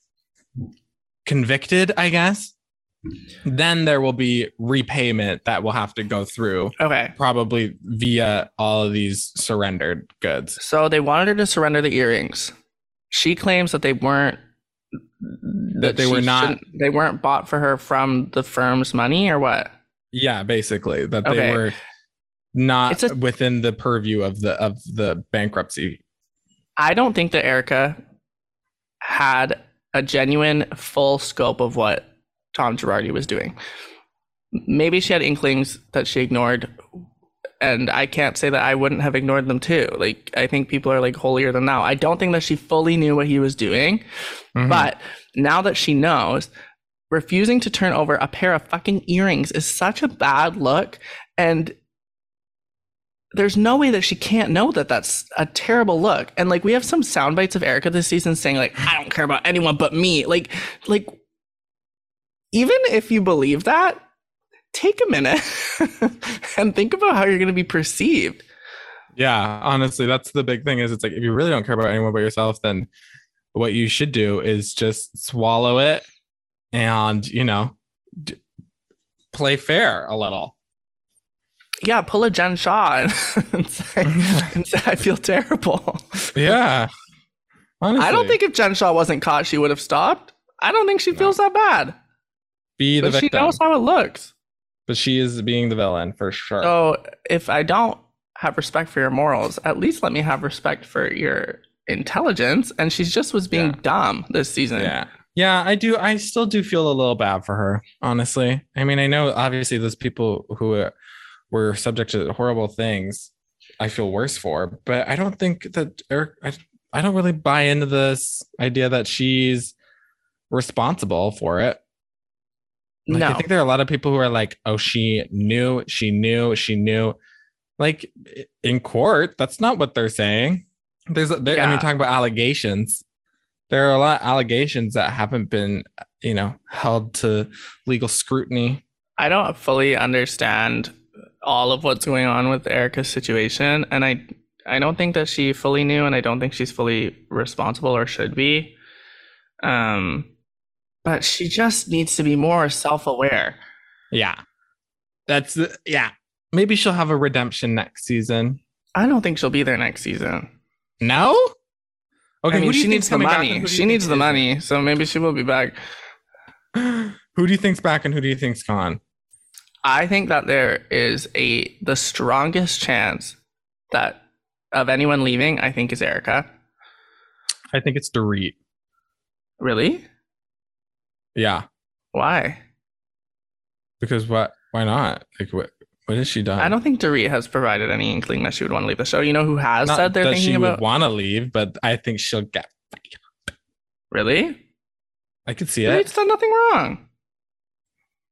convicted, I guess, then there will be repayment that will have to go through, Okay, probably via all of these surrendered goods. so they wanted her to surrender the earrings. She claims that they weren't. That they were not they weren't bought for her from the firm's money, or what? Yeah, basically that Okay. they were not a- within the purview of the of the bankruptcy. I don't think that Erika had a genuine full scope of what Tom Girardi was doing. Maybe she had inklings that she ignored, and I can't say that I wouldn't have ignored them too. Like I think people are like holier than thou. I don't think that she fully knew what he was doing, Mhm. but now that she knows, refusing to turn over a pair of fucking earrings is such a bad look, and there's no way that she can't know that that's a terrible look. And like we have some sound bites of Erika this season saying like I don't care about anyone but me. Like like even if you believe that, take a minute and think about how you're going to be perceived. yeah, honestly, that's the big thing. Is it's like if you really don't care about anyone but yourself, then what you should do is just swallow it and you know d- play fair a little. Yeah, pull a Jen Shah and, and, say, and say I feel terrible. Yeah, honestly, I don't think if Jen Shah wasn't caught, she would have stopped. I don't think she No. feels that bad. be the But she knows how it looks. But she is being the villain for sure. So if I don't have respect for your morals, at least let me have respect for your intelligence. And she just was being Yeah. dumb this season. Yeah. Yeah, I do. I still do feel a little bad for her, honestly. I mean, I know obviously those people who were subject to horrible things, I feel worse for, but I don't think that Eric, I, I don't really buy into this idea that she's responsible for it. Like, no. I think there are a lot of people who are like, oh, she knew, she knew, she knew. Like in court, that's not what they're saying. There's, there, I Yeah. mean, talking about allegations. There are a lot of allegations that haven't been, you know, held to legal scrutiny. I don't fully understand all of what's going on with Erika's situation. And I I don't think that she fully knew and I don't think she's fully responsible or should be. Um but she just needs to be more self-aware. Yeah, that's the yeah. Maybe she'll have a redemption next season. I don't think she'll be there next season. No. Okay, I mean, who do you she needs the coming back and money. who do you She needs the money, so maybe she will be back. who do you think's back and who do you think's gone? I think that there is a the strongest chance that of anyone leaving, I think is Erika. I think it's Dorit. Really? Yeah, Why? because what? Why not? Like what? What has she done? I don't think Dorit has provided any inkling that she would want to leave the show. You know who has Not said they're that thinking she about would want to leave, but I think she'll get. Really? I could see Dorit's it. done nothing wrong.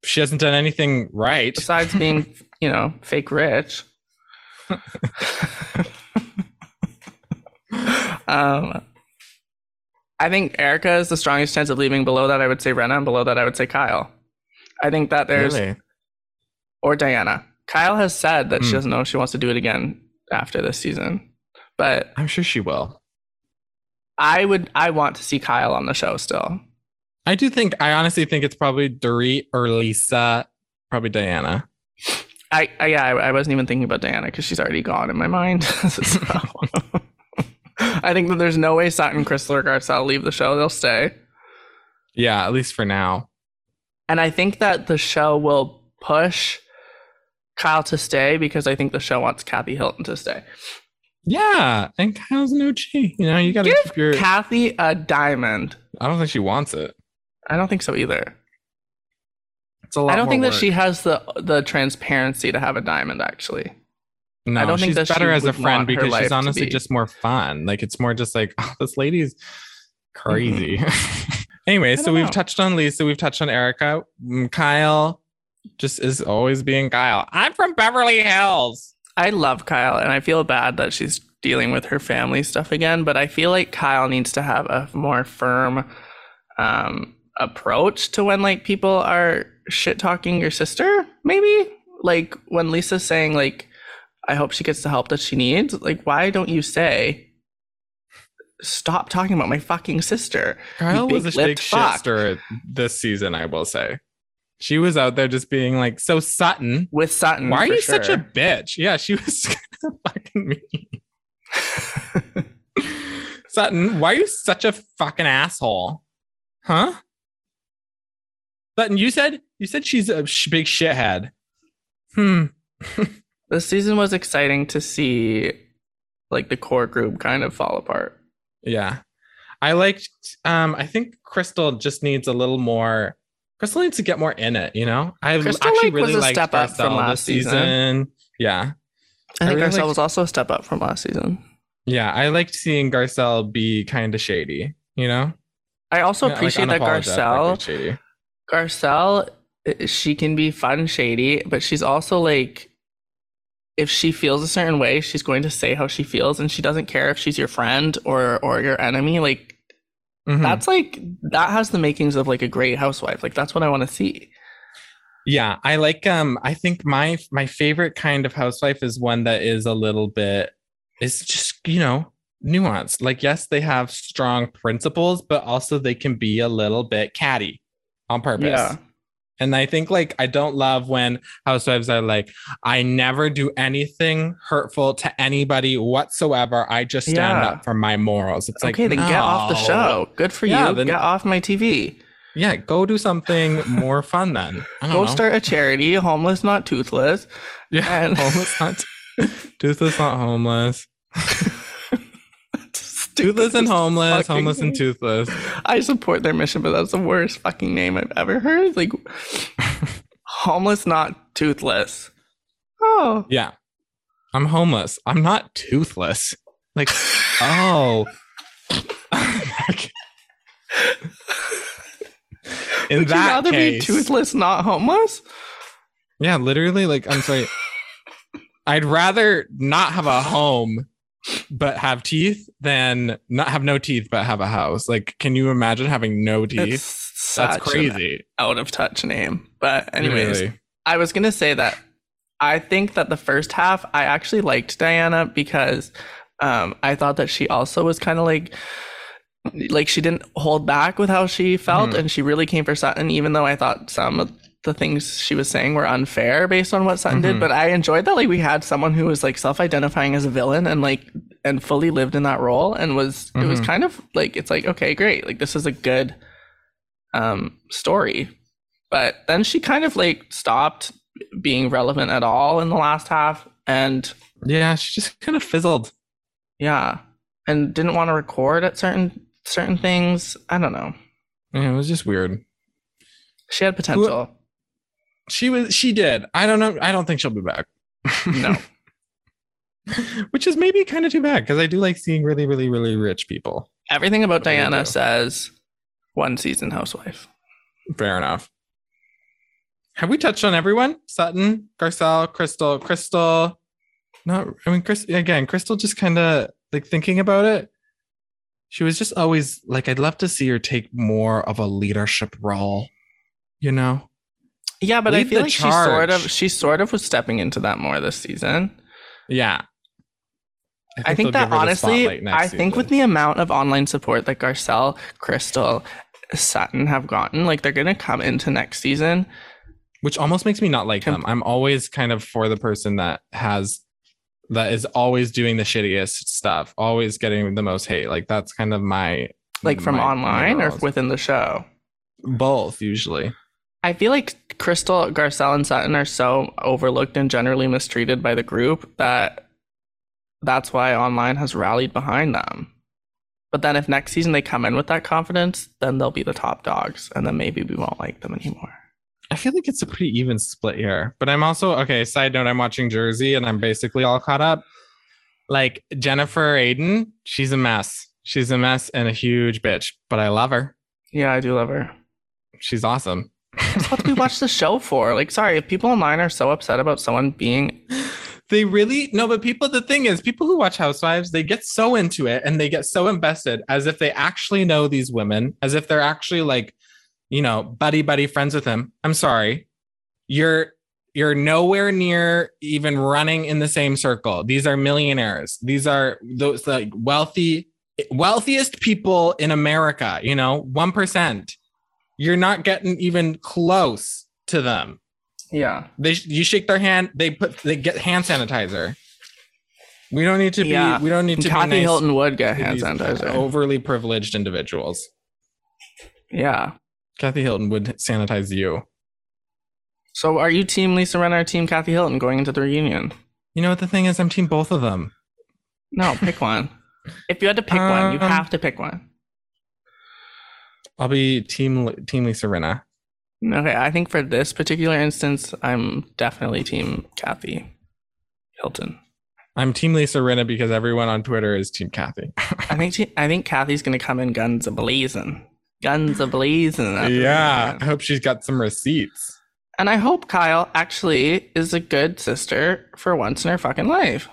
She hasn't done anything right. Besides being, you know, fake rich. um I think Erika is the strongest chance of leaving. Below that, I would say Rinna, and below that, I would say Kyle. I think that there's Really? or Diana. Kyle has said that she Hmm. doesn't know if she wants to do it again after this season. But I'm sure she will. I would I want to see Kyle on the show still. I do think. I honestly think it's probably Dorit or Lisa. Probably Diana. I, I yeah, I, I wasn't even thinking about Diana because she's already gone in my mind. So- I think that there's no way Sutton, Crystal, or Garcelle leave the show. They'll stay. Yeah, at least for now. And I think that the show will push Kyle to stay because I think the show wants Kathy Hilton to stay. Yeah, and Kyle's an OG. You know, you got to Give keep your. Kathy a diamond. I don't think she wants it. I don't think so either. It's a lot. I don't more think that she has the the transparency to have a diamond actually. No, I don't think she's that she better as a friend because she's honestly be- just more fun. Like it's more just like oh, this lady's crazy. anyway, Mm-hmm. I so don't we've touched on Lisa, we've touched on Erika. Mm, Kyle just is always being Kyle. I'm from Beverly Hills. I love Kyle and I feel bad that she's dealing with her family stuff again, but I feel like Kyle needs to have a more firm um approach to when like people are shit talking your sister, maybe? Like when Lisa's saying like I hope she gets the help that she needs, like why don't you say stop talking about my fucking sister? Kyle was a big fuck. shit this season, I will say. She was out there just being like, so Sutton, With Sutton. why are you such a bitch? Yeah, she was fucking mean. Sutton, why are you such a fucking asshole? Huh? Sutton, you said you said she's a sh- big shithead. Hmm. This season was exciting to see like the core group kind of fall apart. Yeah. I liked um I think Crystal just needs a little more Crystal needs to get more in it, you know? I Crystal, actually like, was really a liked step up from last this season. Yeah. I think really Garcelle liked- was also a step up from last season. Yeah. I liked seeing Garcelle be kind of shady, you know? I also Yeah, like, appreciate that unapologetically Garcelle. Garcelle, uh, she can be fun, shady, but she's also like, if she feels a certain way, she's going to say how she feels, and she doesn't care if she's your friend or or your enemy. Like Mhm. that's like that has the makings of like a great housewife. Like that's what I want to see. Yeah, I like um I think my my favorite kind of housewife is one that is a little bit is just, you know, nuanced. Like yes, they have strong principles, but also they can be a little bit catty on purpose. Yeah. And I think like I don't love when housewives are like, I never do anything hurtful to anybody whatsoever. I just stand Yeah. up for my morals. It's like okay, then get off the show. Good for Yeah, you. then- get off my TV. Yeah, go do something more fun then. Go know. start a charity, homeless not toothless. Yeah, and- homeless not toothless, not homeless. Toothless and homeless, fucking homeless and toothless. I support their mission, but that's the worst fucking name I've ever heard. Like homeless not toothless. Oh. Yeah, I'm homeless. I'm not toothless. Like, oh. In Would you that rather case, be toothless, not homeless? yeah, literally. Like, I'm sorry. I'd rather not have a home, but have teeth than not have no teeth but have a house. Like, can you imagine having no teeth? It's That's crazy. out of touch name. But anyways, Really. I was gonna say that I think that the first half I actually liked Diana because um, I thought that she also was kind of like like she didn't hold back with how she felt Mhm. and she really came for Sutton even though I thought some of the things she was saying were unfair based on what Sutton Mhm. did but I enjoyed that like we had someone who was like self-identifying as a villain and like and fully lived in that role and was it was Mhm. kind of like it's like okay great like this is a good um story but then she kind of like stopped being relevant at all in the last half and Yeah, she just kind of fizzled. yeah and didn't want to record at certain certain things i don't know Yeah, it was just weird. she had potential She was. She did. I don't know. I don't think she'll be back. no Which is maybe kind of too bad because I do like seeing really, really, really rich people. everything about There diana says one season housewife Fair enough. Have we touched on everyone? Sutton, Garcelle, Crystal, Crystal. Not. I mean, Chris. Again, Crystal just kind of like thinking about it. She was just always like, I'd love to see her take more of a leadership role. You know. Yeah but i feel like she sort of she sort of was stepping into that more this season Yeah. I think, that give her the honestly, I think with the amount of online support that Garcelle, Crystal, Sutton have gotten, like they're gonna come into next season. which almost makes me not like Com- them. I'm always kind of for the person that has that is always doing the shittiest stuff, always getting the most hate. Like that's kind of my Like from my- my online or within the show? both usually. I feel like Crystal, Garcelle, and Sutton are so overlooked and generally mistreated by the group that that's why online has rallied behind them. But then if next season they come in with that confidence, then they'll be the top dogs, and then maybe we won't like them anymore. I feel like it's a pretty even split here. But I'm also okay. Side note: I'm watching Jersey, and I'm basically all caught up. Like Jennifer Aydin, she's a mess. She's a mess and a huge bitch, but I love her. Yeah, I do love her. She's awesome. That's what we watch the show for. Like, sorry, if people online are so upset about someone being They really no, but people. The thing is, people who watch Housewives, they get so into it and they get so invested, as if they actually know these women, as if they're actually like, you know, buddy buddy friends with them. I'm sorry, you're you're nowhere near even running in the same circle. These are millionaires. These are those like wealthy, wealthiest people in America. You know, one percent. You're not getting even close to them yeah. they you shake their hand they put they get hand sanitizer we don't need to be Yeah. we don't need to Kathy be nice Hilton would get hand sanitizer. overly privileged individuals Yeah. kathy hilton would sanitize you So are you team Lisa Rinna or team Kathy Hilton going into the reunion? you know what the thing is i'm team both of them No, pick one. If you had to pick one, you Um, have to pick one. I'll be team team lisa Rinna. Okay, I think for this particular instance, I'm definitely team Kathy Hilton. i'm team lisa Rinna because everyone on twitter is team kathy I think she, I think Kathy's gonna come in guns a blazing, guns a blazing. yeah i hope she's got some receipts and I hope Kyle actually is a good sister for once in her fucking life.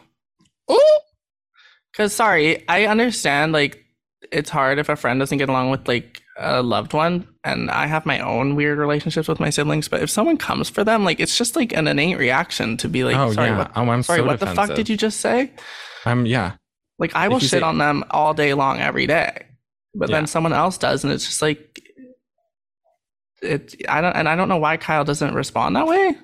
oh Cause sorry, I understand like it's hard if a friend doesn't get along with like a loved one, and I have my own weird relationships with my siblings. But if someone comes for them, like it's just like an innate reaction to be like, oh sorry, yeah what, oh i'm sorry, so what the fuck did you just say? i'm yeah Like I If will shit say- on them all day long, every day, but Yeah. then someone else does, and it's just like it. I don't, and I don't know why Kyle doesn't respond that way.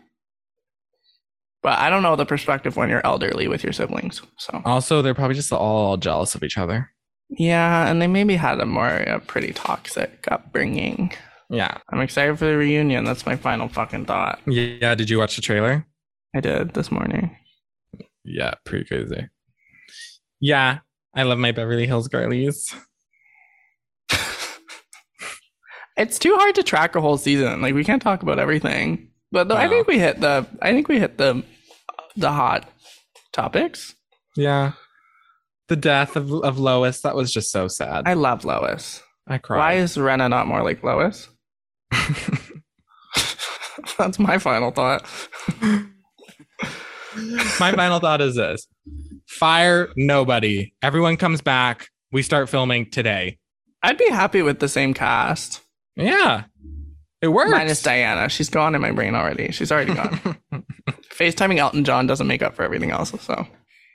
But I don't know the perspective when you're elderly with your siblings. So also they're probably just all jealous of each other yeah, and they maybe had a more a pretty toxic upbringing. yeah I'm excited for the reunion. That's my final fucking thought. yeah did you watch the trailer I did this morning. Yeah, pretty crazy. Yeah, I love my Beverly Hills girlies. It's too hard to track a whole season. Like we can't talk about everything. But though, I think we hit the I think we hit the the hot topics. Yeah. The death of, of Lois, that was just so sad. I love Lois. I cried. Why is Rinna not more like Lois? That's my final thought. my final thought is this fire nobody. Everyone comes back. We start filming today. I'd be happy with the same cast. Yeah. It works. Minus Diana. She's gone in my brain already. She's already gone. FaceTiming Elton John doesn't make up for everything else. So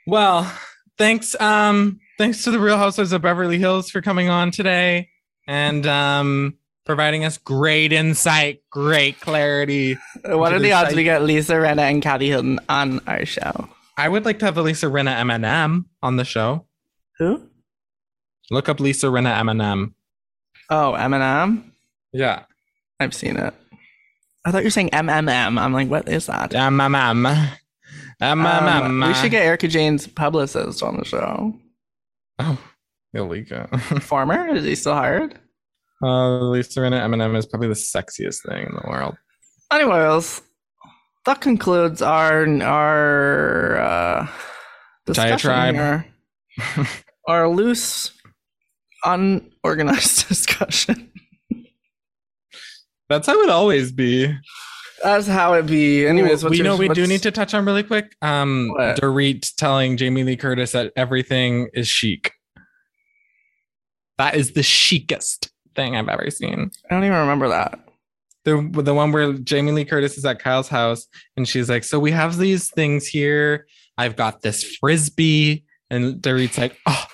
Well, thanks. Um, thanks to the Real Housewives of Beverly Hills for coming on today and um providing us great insight, great clarity. what are the odds say- we get Lisa Rinna and Kathy Hilton on our show? I would like to have Lisa Rinna Eminem on the show. Who? Look up Lisa Rinna Eminem. Oh, Eminem. Yeah. I've seen it. I thought you were saying MMM. I'm like, what is that? Eminem. Eminem. Um, we should get Erika Jayne's publicist on the show. Oh, illegal. Former? Is he still hired? uh, Lisa Rinna Eminem is probably the sexiest thing in the world. Anyways, that concludes our our uh, discussion Diatribe. here. our loose, unorganized discussion. That's how it always be. That's how it be. Anyways, what's we your- know we do need to touch on really quick. Um, What? Dorit telling Jamie Lee Curtis that everything is chic. That is the chicest thing I've ever seen. I don't even remember that. The the one where Jamie Lee Curtis is at Kyle's house and she's like, "So we have these things here. I've got this frisbee," and Dorit's like, "Oh,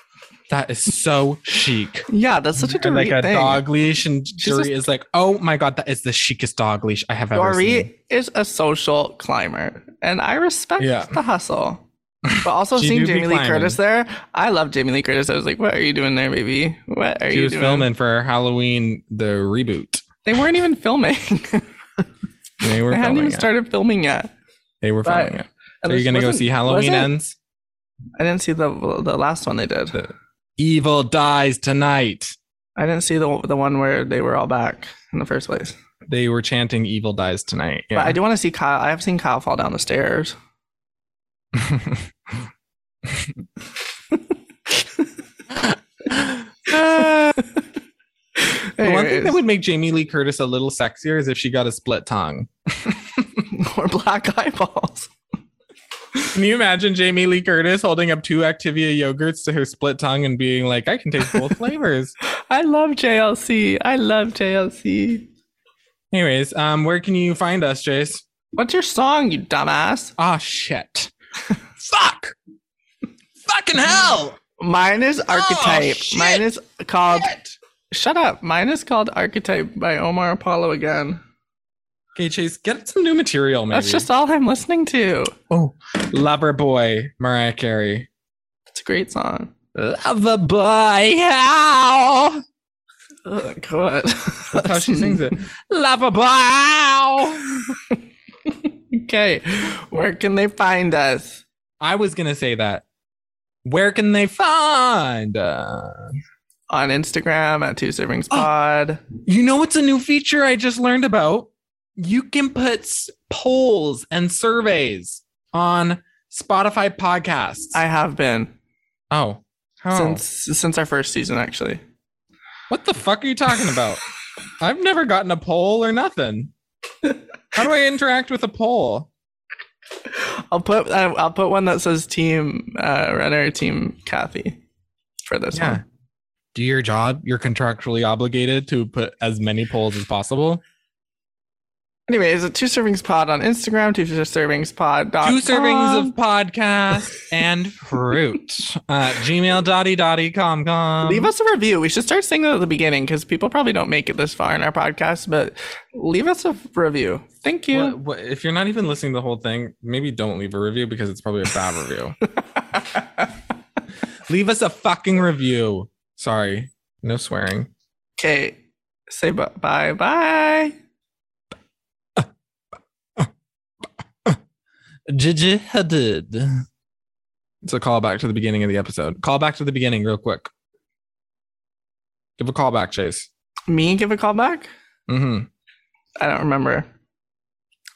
that is so chic." Yeah, that's such a And like a thing. dog leash, and She's Dorit just- is like, "Oh my god, that is the chicest dog leash I have ever seen." Dorit is a social climber, and I respect Yeah. the hustle. But also seeing Jamie Lee climbing. Curtis there, I love Jamie Lee Curtis. I was like, "What are you doing there, baby? What are She you She was doing?" filming for Halloween, the reboot. They weren't even filming. They were they hadn't filming even it. started filming yet. They were But- filming it. And Are you this gonna go see Halloween? Ends? I didn't see the the last one they did. Evil dies tonight. I didn't see the the one where they were all back in the first place. They were chanting "Evil dies tonight." But I do want to see Kyle. I have seen Kyle fall down the stairs. The one thing that would make Jamie Lee Curtis a little sexier is if she got a split tongue. or black eyeballs. Can you imagine Jamie Lee Curtis holding up two Activia yogurts to her split tongue and being like, I can taste both flavors? I love JLC. I love JLC. Anyways, um, where can you find us, Jace? What's your song, you dumbass? Ah, shit. Fuck. Fucking hell. Mine is Archetype. shit. Mine is called. Shit. Shut up. Mine is called Archetype by Omar Apollo again. Okay, Chase, get some new material, maybe. That's just all I'm listening to. oh, Lover Boy, Mariah Carey. It's a great song. Lover Boy, how? Oh, God. That's how she sings it. Lover Boy, how? okay. Where can they find us? I was gonna say that. Where can they find? Uh, On Instagram at Two Servings Oh. Pod. you know what's a new feature I just learned about? You can put polls and surveys on Spotify podcasts. I have been oh, how? since since our first season, actually. what the fuck are you talking about? I've never gotten a poll or nothing. How do I interact with a poll? I'll put I'll put one that says Team uh, Rinna, Team Kathy for this Yeah. one. Do your job. You're contractually obligated to put as many polls as possible. Anyways, a Two Servings Pod on Instagram, Two Servings Pod. Two servings of podcast and fruit. Uh, gmail.com. com. Leave us a review. We should start saying that at the beginning because people probably don't make it this far in our podcast, but leave us a review. Thank you. What, what, if you're not even listening to the whole thing, maybe don't leave a review because it's probably a bad review. leave us a fucking review. Sorry, no swearing. Okay. Say bu- bye bye. Gigi Hadid. It's a callback to the beginning of the episode. Call back to the beginning, real quick. Give a call back, Chase. Me give a call back? Mm-hmm. I don't remember.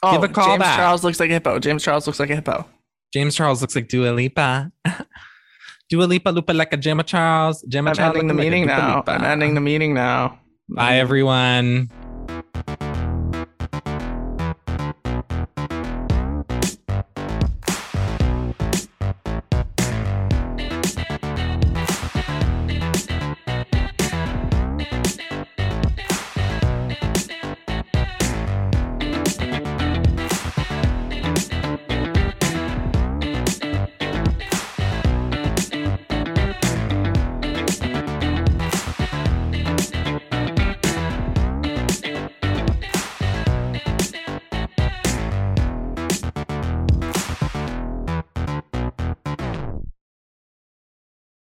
Oh, Give a call James back. Charles looks like a hippo. James Charles looks like a hippo. James Charles looks like Dua Lipa. Dua Lipa, Lupa like a Gemma Charles. Gemma I'm Charles ending the looking like meeting now. Lipa. I'm ending the meeting now. Bye, everyone.